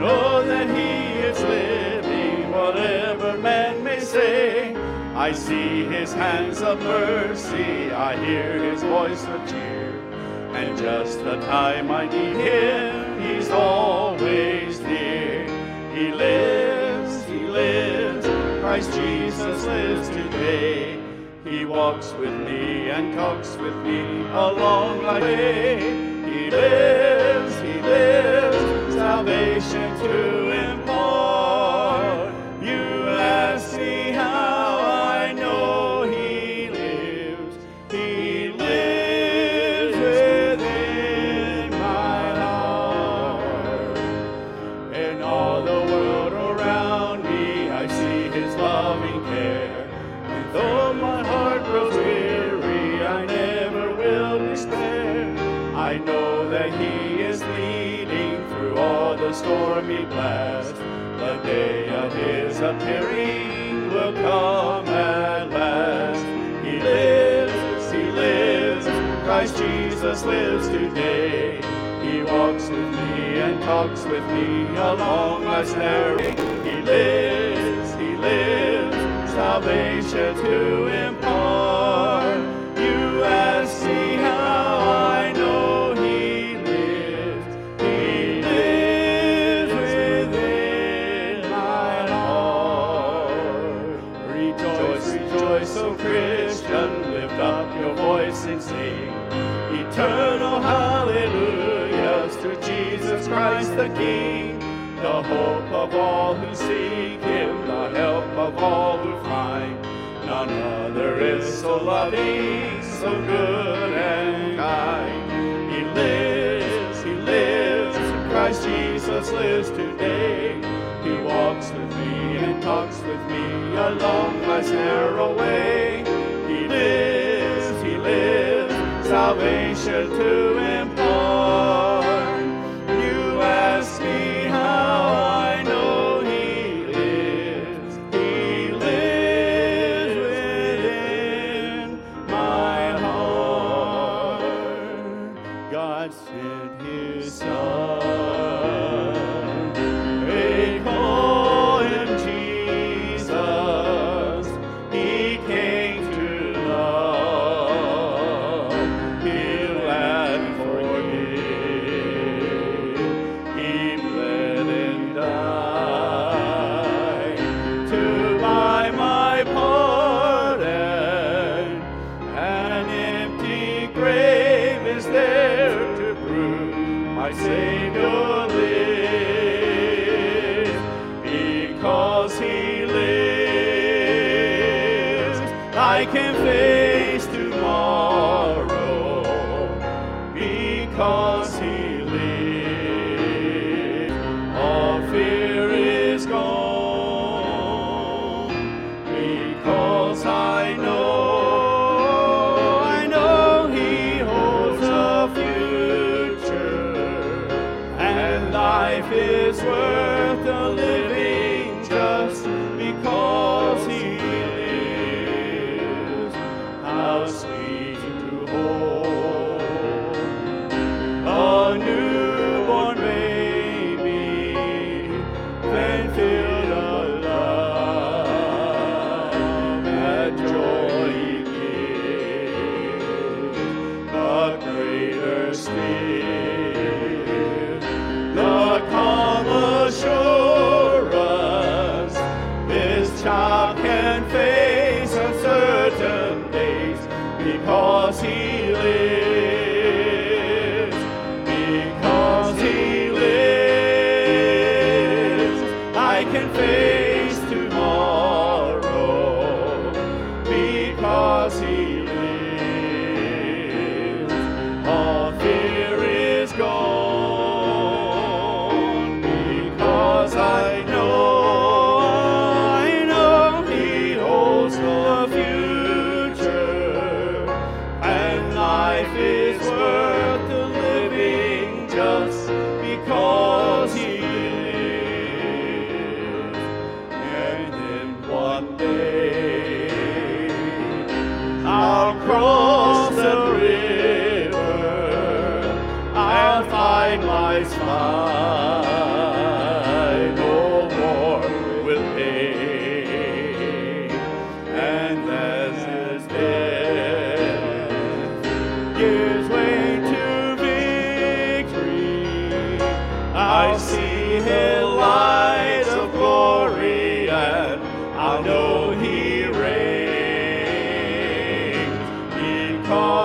know that He is living, whatever man may say. I see His hands of mercy, I hear His voice of cheer. And just the time I need Him, He's always near. He lives, He lives, Christ Jesus lives today. He walks with me and talks with me along my way. He lives, to blast. The day of His appearing will come at last. He lives, He lives, Christ Jesus lives today. He walks with me and talks with me along life's narrow. He lives, He lives, salvation to impart. You ask Christ the King, the hope of all who seek Him, the help of all who find. None other is so loving, so good and kind. He lives, He lives, Christ Jesus lives today. He walks with me and talks with me along life's narrow way. He lives, He lives, salvation to impart. Joy Because He across the river, I'll find my spouse.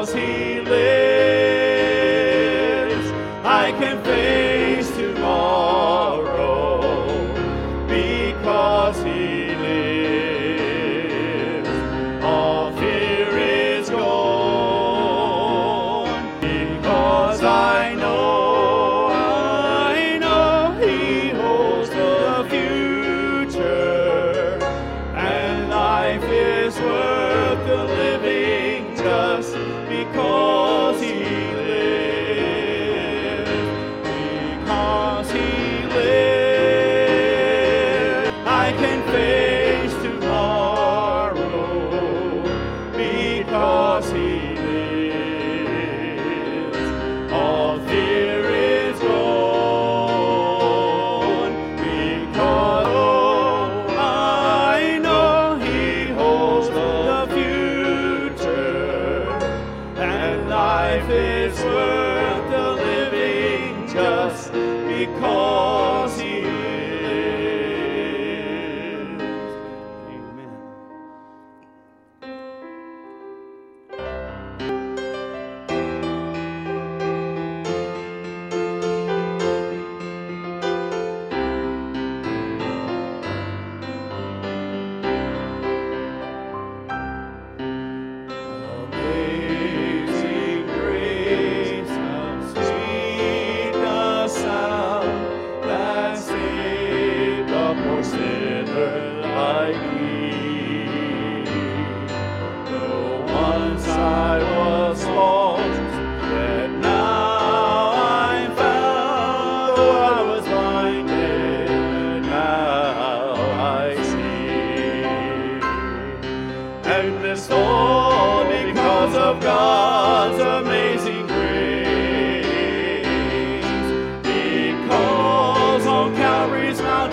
because he is worth the living just because.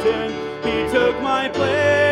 He took my place.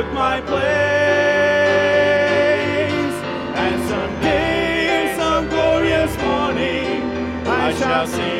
took my place. And someday, in some glorious morning, I shall see.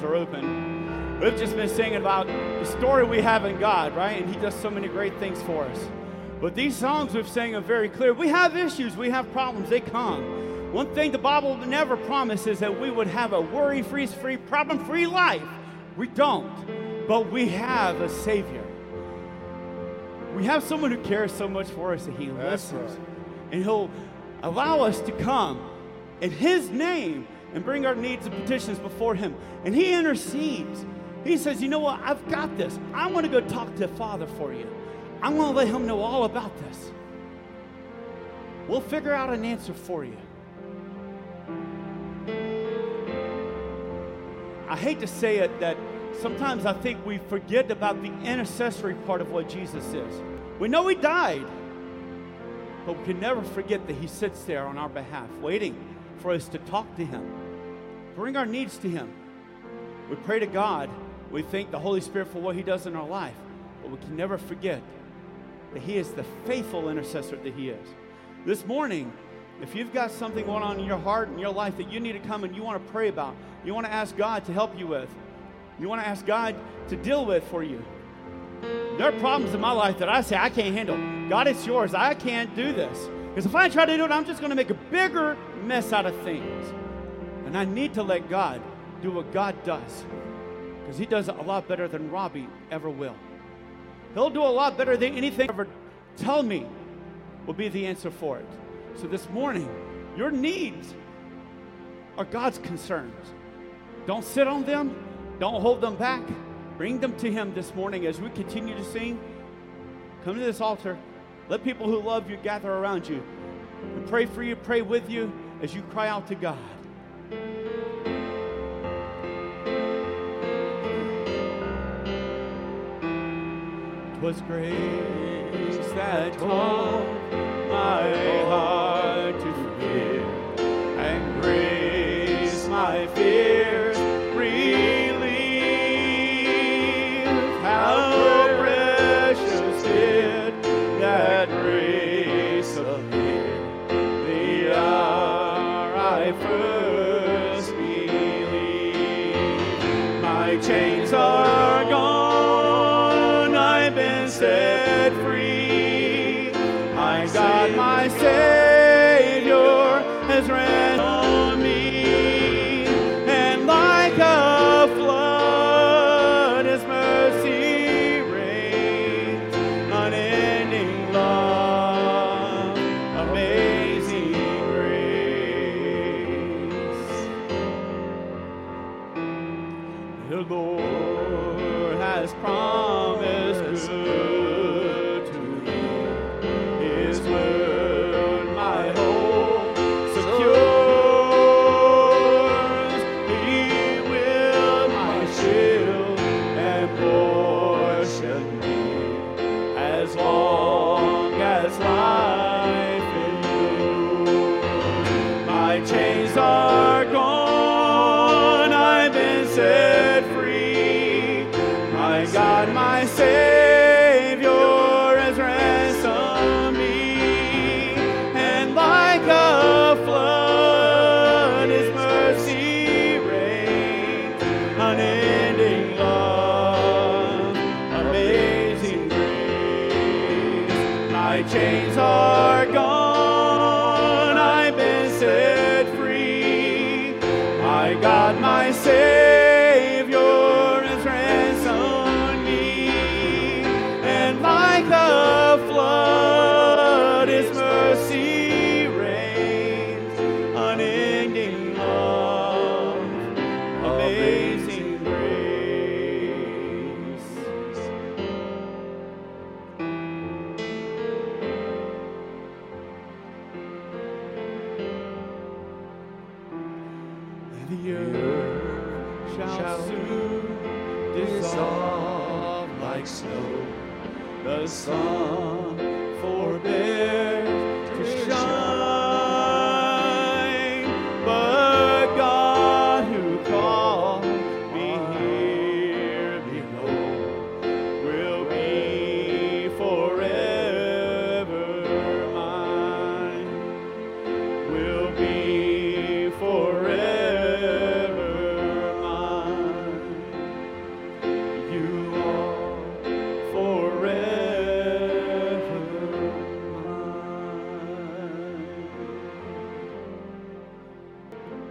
altars are open. We've just been singing about the story we have in God, right? And He does so many great things for us. But these songs we've sang are very clear. We have issues, we have problems, they come. One thing the Bible never promises that we would have a worry free, free, problem free life. We don't. But we have a Savior. We have someone who cares so much for us that He That's listens. right. And He'll allow us to come in His name and bring our needs and petitions before Him. And He intercedes. He says, You know what? I've got this. I want to go talk to Father for you. I want to let Him know all about this. We'll figure out an answer for you. I hate to say it that sometimes I think we forget about the intercessory part of what Jesus is. We know He died, but we can never forget that He sits there on our behalf, waiting for us to talk to Him, bring our needs to Him. We pray to God. We thank the Holy Spirit for what He does in our life, but we can never forget that He is the faithful intercessor that He is. This morning, if you've got something going on in your heart and your life that you need to come and you want to pray about, you want to ask God to help you with, you want to ask God to deal with for you. There are problems in my life that I say I can't handle. God, it's yours. I can't do this. Because if I try to do it, I'm just going to make a bigger mess out of things. And I need to let God do what God does. Because He does it a lot better than Robbie ever will. He'll do a lot better than anything ever tell me will be the answer for it. So this morning, your needs are God's concerns. Don't sit on them, don't hold them back. Bring them to Him this morning as we continue to sing. Come to this altar. Let people who love you gather around you and pray for you, pray with you as you cry out to God. Twas grace that taught My God, my Savior has ransomed